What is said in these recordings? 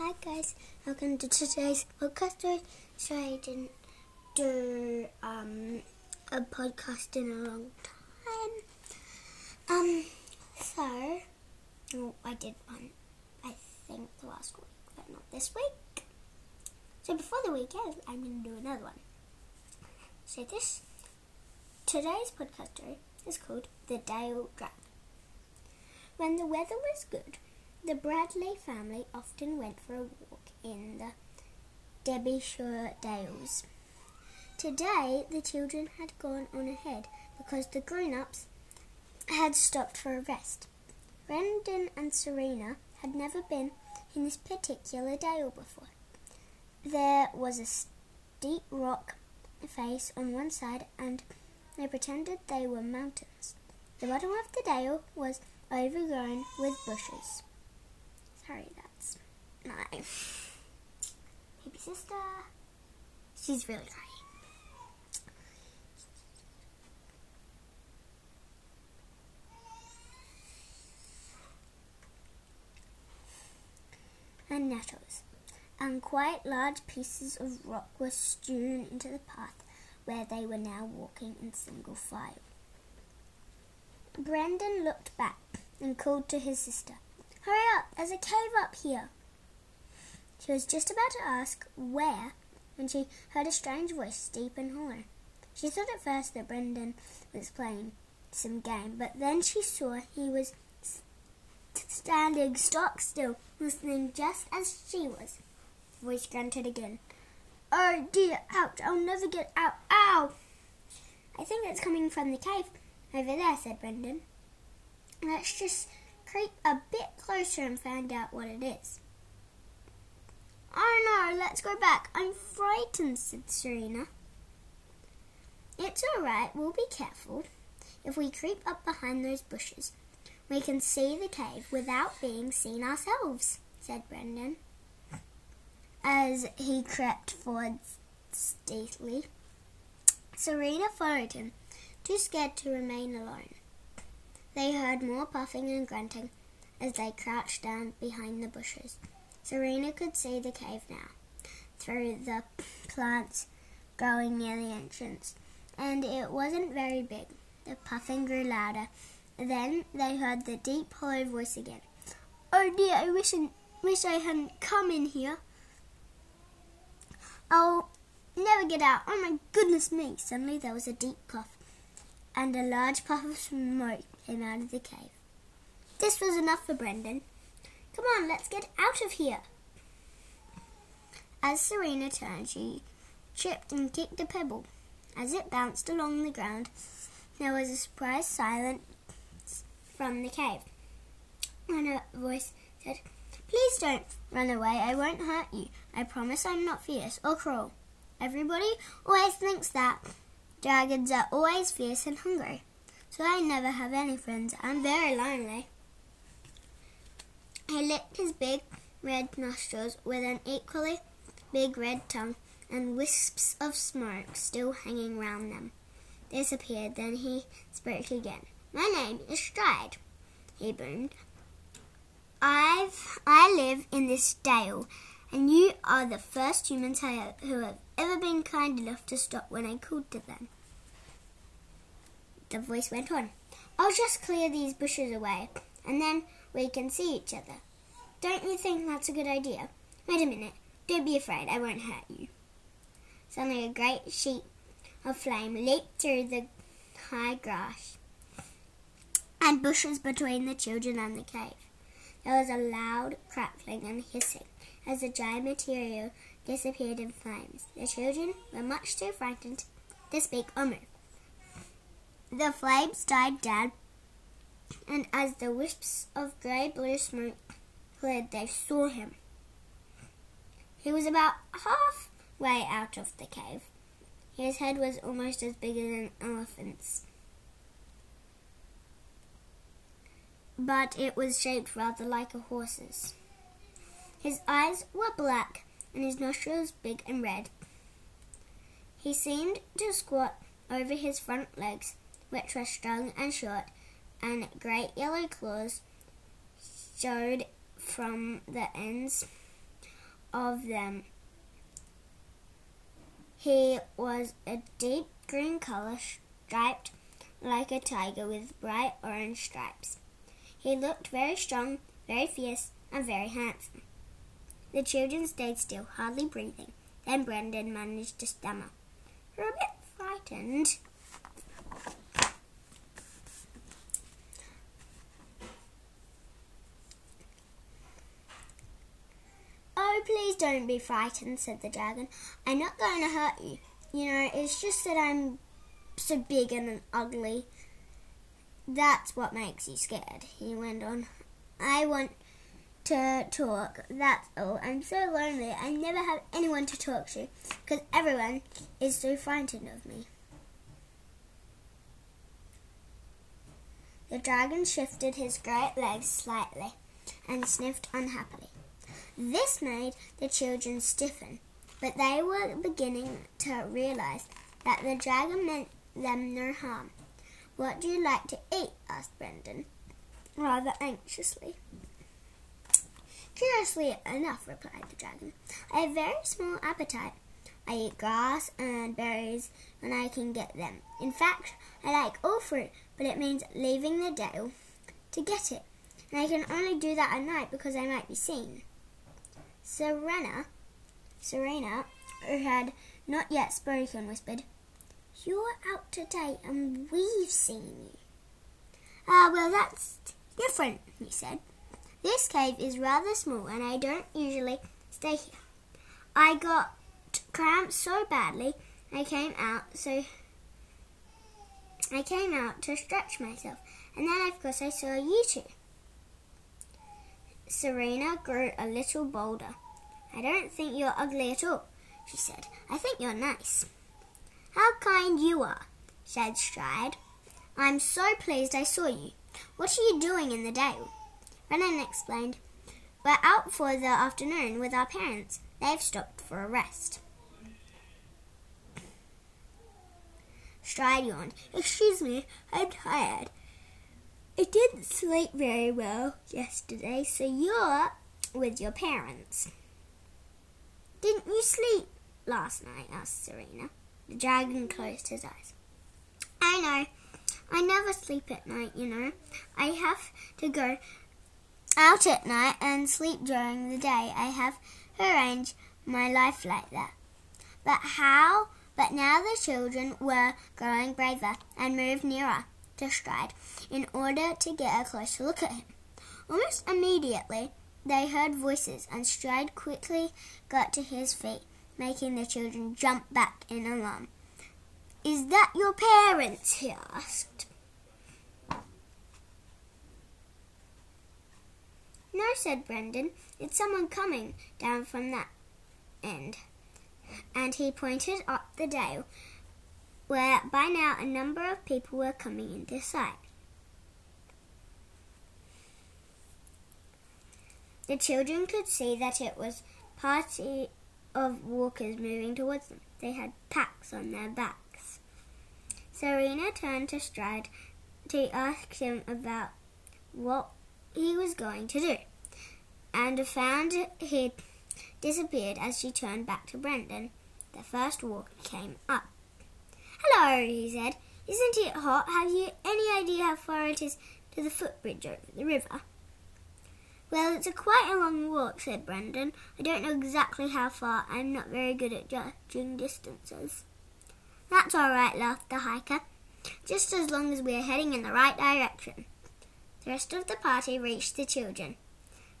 Hi guys, welcome to today's podcast. So I didn't do um, a podcast in a long time. Um, so oh, I did one, I think the last week, but not this week. So before the weekend, I'm going to do another one. So this today's podcast is called The Dale Drag. When the weather was good, the Bradley family often went for a walk in the Derbyshire Dales. Today, the children had gone on ahead because the grown ups had stopped for a rest. Brendan and Serena had never been in this particular dale before. There was a steep rock face on one side, and they pretended they were mountains. The bottom of the dale was overgrown with bushes. Sorry, that's my baby sister. She's really crying. And nettles, and quite large pieces of rock were strewn into the path where they were now walking in single file. Brendan looked back and called to his sister. Hurry up, there's a cave up here. She was just about to ask where when she heard a strange voice deep and hollow. She thought at first that Brendan was playing some game, but then she saw he was standing stock still, listening just as she was. The voice grunted again. Oh dear, ouch, I'll never get out. Ow! I think it's coming from the cave over there, said Brendan. Let's just creep a bit closer and find out what it is. Oh no, let's go back. I'm frightened, said Serena. It's all right, we'll be careful. If we creep up behind those bushes, we can see the cave without being seen ourselves, said Brendan, as he crept forward stealthily. Serena followed him, too scared to remain alone. They heard more puffing and grunting as they crouched down behind the bushes. Serena could see the cave now through the plants growing near the entrance, and it wasn't very big. The puffing grew louder. Then they heard the deep, hollow voice again. Oh dear, I wish, I, wish I hadn't come in here. I'll never get out. Oh my goodness me! Suddenly there was a deep puff, and a large puff of smoke came out of the cave. This was enough for Brendan. Come on, let's get out of here. As Serena turned, she tripped and kicked a pebble. As it bounced along the ground, there was a surprised silence from the cave. And a voice said, Please don't run away. I won't hurt you. I promise I'm not fierce or cruel. Everybody always thinks that. Dragons are always fierce and hungry so I never have any friends. I'm very lonely. He licked his big red nostrils with an equally big red tongue, and wisps of smoke still hanging round them disappeared. Then he spoke again. My name is Stride, he boomed. I've I live in this dale, and you are the first humans who have ever been kind enough to stop when I called to them. The voice went on. I'll just clear these bushes away, and then we can see each other. Don't you think that's a good idea? Wait a minute. Don't be afraid. I won't hurt you. Suddenly, a great sheet of flame leaped through the high grass and bushes between the children and the cave. There was a loud crackling and hissing as the dry material disappeared in flames. The children were much too frightened to speak or move. The flames died down, and as the wisps of grey blue smoke cleared, they saw him. He was about halfway out of the cave. His head was almost as big as an elephant's, but it was shaped rather like a horse's. His eyes were black, and his nostrils big and red. He seemed to squat over his front legs which were strong and short, and great yellow claws showed from the ends of them. He was a deep green colour, striped like a tiger with bright orange stripes. He looked very strong, very fierce, and very handsome. The children stayed still, hardly breathing. Then Brendan managed to stammer. You're a bit frightened. Oh, please don't be frightened, said the dragon. I'm not going to hurt you. You know, it's just that I'm so big and ugly. That's what makes you scared, he went on. I want to talk, that's all. I'm so lonely. I never have anyone to talk to because everyone is so frightened of me. The dragon shifted his great legs slightly and sniffed unhappily. This made the children stiffen, but they were beginning to realize that the dragon meant them no harm. What do you like to eat? asked Brendan, rather anxiously. Curiously enough, replied the dragon, I have very small appetite. I eat grass and berries when I can get them. In fact, I like all fruit, but it means leaving the dale to get it. And I can only do that at night because I might be seen. Serena, Serena, who had not yet spoken, whispered, You're out today and we've seen you. Ah, well, that's different, he said. This cave is rather small and I don't usually stay here. I got cramped so badly I came out so I came out to stretch myself and then of course I saw you two. Serena grew a little bolder. I don't think you're ugly at all, she said. I think you're nice. How kind you are, said Stride. I'm so pleased I saw you. What are you doing in the dale? Brendan explained. We're out for the afternoon with our parents. They've stopped for a rest. Stride yawned. Excuse me, I'm tired. I didn't sleep very well yesterday, so you're with your parents. Didn't you sleep last night? asked Serena. The dragon closed his eyes. I know. I never sleep at night, you know. I have to go out at night and sleep during the day. I have arranged my life like that. But how? But now the children were growing braver and moved nearer to Stride in order to get a closer look at him. Almost immediately, they heard voices, and Stride quickly got to his feet, making the children jump back in alarm. Is that your parents? he asked. Said Brendan. It's someone coming down from that end. And he pointed up the dale, where by now a number of people were coming into sight. The children could see that it was party of walkers moving towards them. They had packs on their backs. Serena turned to Stride to ask him about what he was going to do, and found he'd disappeared as she turned back to Brendan. The first walker came up. Hello, he said. Isn't it hot? Have you any idea how far it is to the footbridge over the river? Well, it's a quite a long walk, said Brendan. I don't know exactly how far. I'm not very good at judging distances. That's all right, laughed the hiker. Just as long as we're heading in the right direction. The rest of the party reached the children,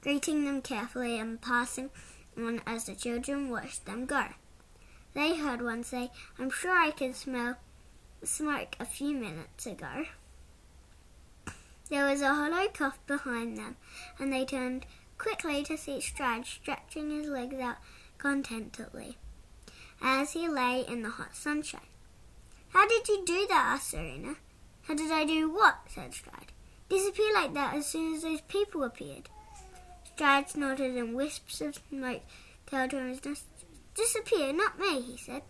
greeting them carefully and passing on as the children watched them go. They heard one say, I'm sure I could smell smoke a few minutes ago. There was a hollow cough behind them, and they turned quickly to see Stride stretching his legs out contentedly as he lay in the hot sunshine. How did you do that? asked Serena. How did I do what? said Stride. Disappear like that as soon as those people appeared. Stride snorted and wisps of smoke tailed from his nostrils. Disappear, not me, he said.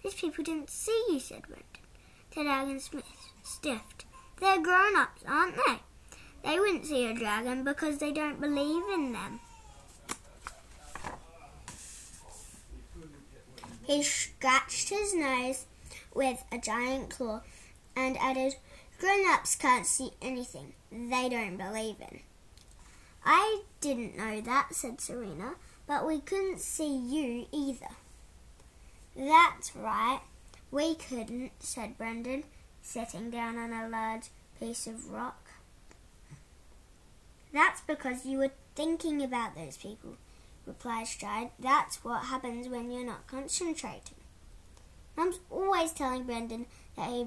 These people didn't see you, said Brendan. Ted Dragon Smith stiffed. They're grown-ups, aren't they? They wouldn't see a dragon because they don't believe in them. He scratched his nose with a giant claw and added, Grown ups can't see anything they don't believe in. I didn't know that, said Serena, but we couldn't see you either. That's right, we couldn't, said Brendan, sitting down on a large piece of rock. That's because you were thinking about those people, replied Stride. That's what happens when you're not concentrating. Mum's always telling Brendan that he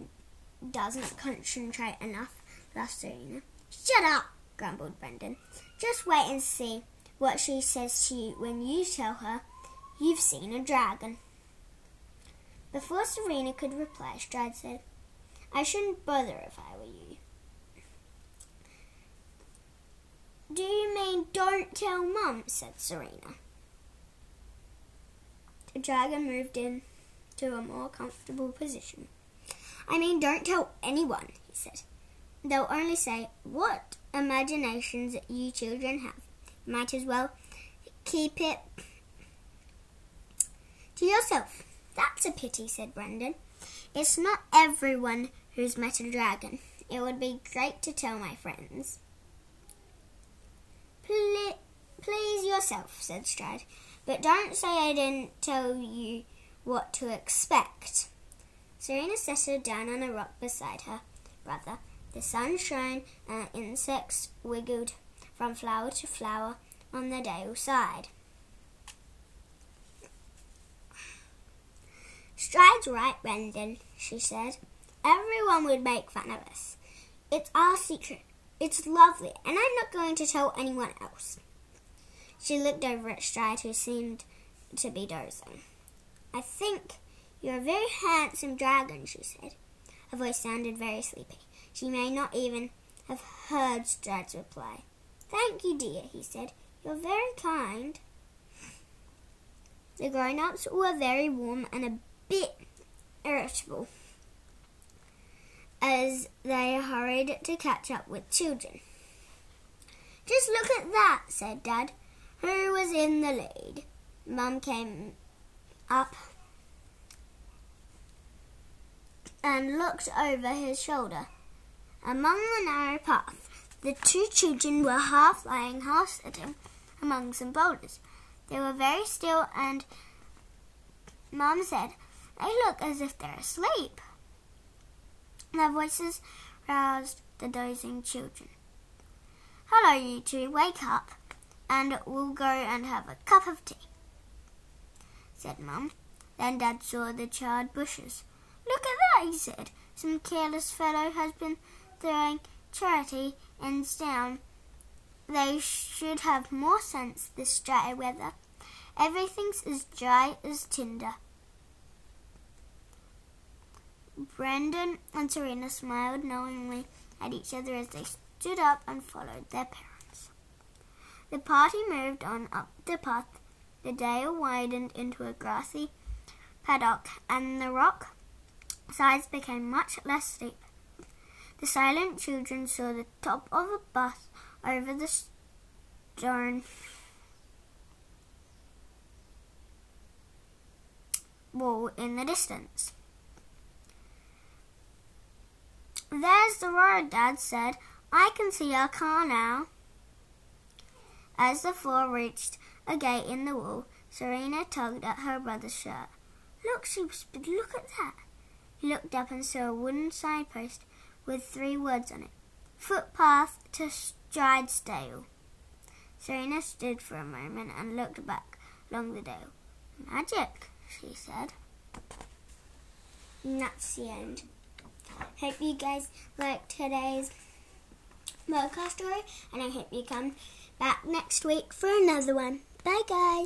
doesn't concentrate enough, laughed Serena. Shut up, grumbled Brendan. Just wait and see what she says to you when you tell her you've seen a dragon. Before Serena could reply, Stride said, I shouldn't bother if I were you. Do you mean don't tell Mum? said Serena. The dragon moved in to a more comfortable position. I mean, don't tell anyone, he said. They'll only say, What imaginations that you children have. Might as well keep it to yourself. That's a pity, said Brendan. It's not everyone who's met a dragon. It would be great to tell my friends. Ple- please yourself, said Stride, but don't say I didn't tell you what to expect. Serena settled down on a rock beside her brother. The sun shone and insects wiggled from flower to flower on the dale side. Stride's right, Brendan, she said. Everyone would make fun of us. It's our secret. It's lovely, and I'm not going to tell anyone else. She looked over at Stride, who seemed to be dozing. I think you're a very handsome dragon, she said. Her voice sounded very sleepy. She may not even have heard Stride's reply. Thank you, dear, he said. You're very kind. The grown ups were very warm and a bit irritable as they hurried to catch up with children. Just look at that, said Dad, who was in the lead. Mum came up and looked over his shoulder. Among the narrow path, the two children were half lying, half sitting among some boulders. They were very still, and Mum said, They look as if they're asleep. Their voices roused the dozing children. Hello, you two, wake up, and we'll go and have a cup of tea, said Mum. Then Dad saw the charred bushes. Look at that, he said. Some careless fellow has been throwing charity ends down. They should have more sense this dry weather. Everything's as dry as tinder. Brendan and Serena smiled knowingly at each other as they stood up and followed their parents. The party moved on up the path. The dale widened into a grassy paddock, and the rock sides became much less steep. The silent children saw the top of a bus over the stone wall in the distance. There's the road, Dad said. I can see our car now. As the four reached a gate in the wall, Serena tugged at her brother's shirt. Look, she whispered, look at that. He looked up and saw a wooden signpost with three words on it Footpath to Stridesdale. Serena stood for a moment and looked back along the dale. Magic, she said. And that's the end. Hope you guys liked today's podcast story, and I hope you come back next week for another one. Bye, guys.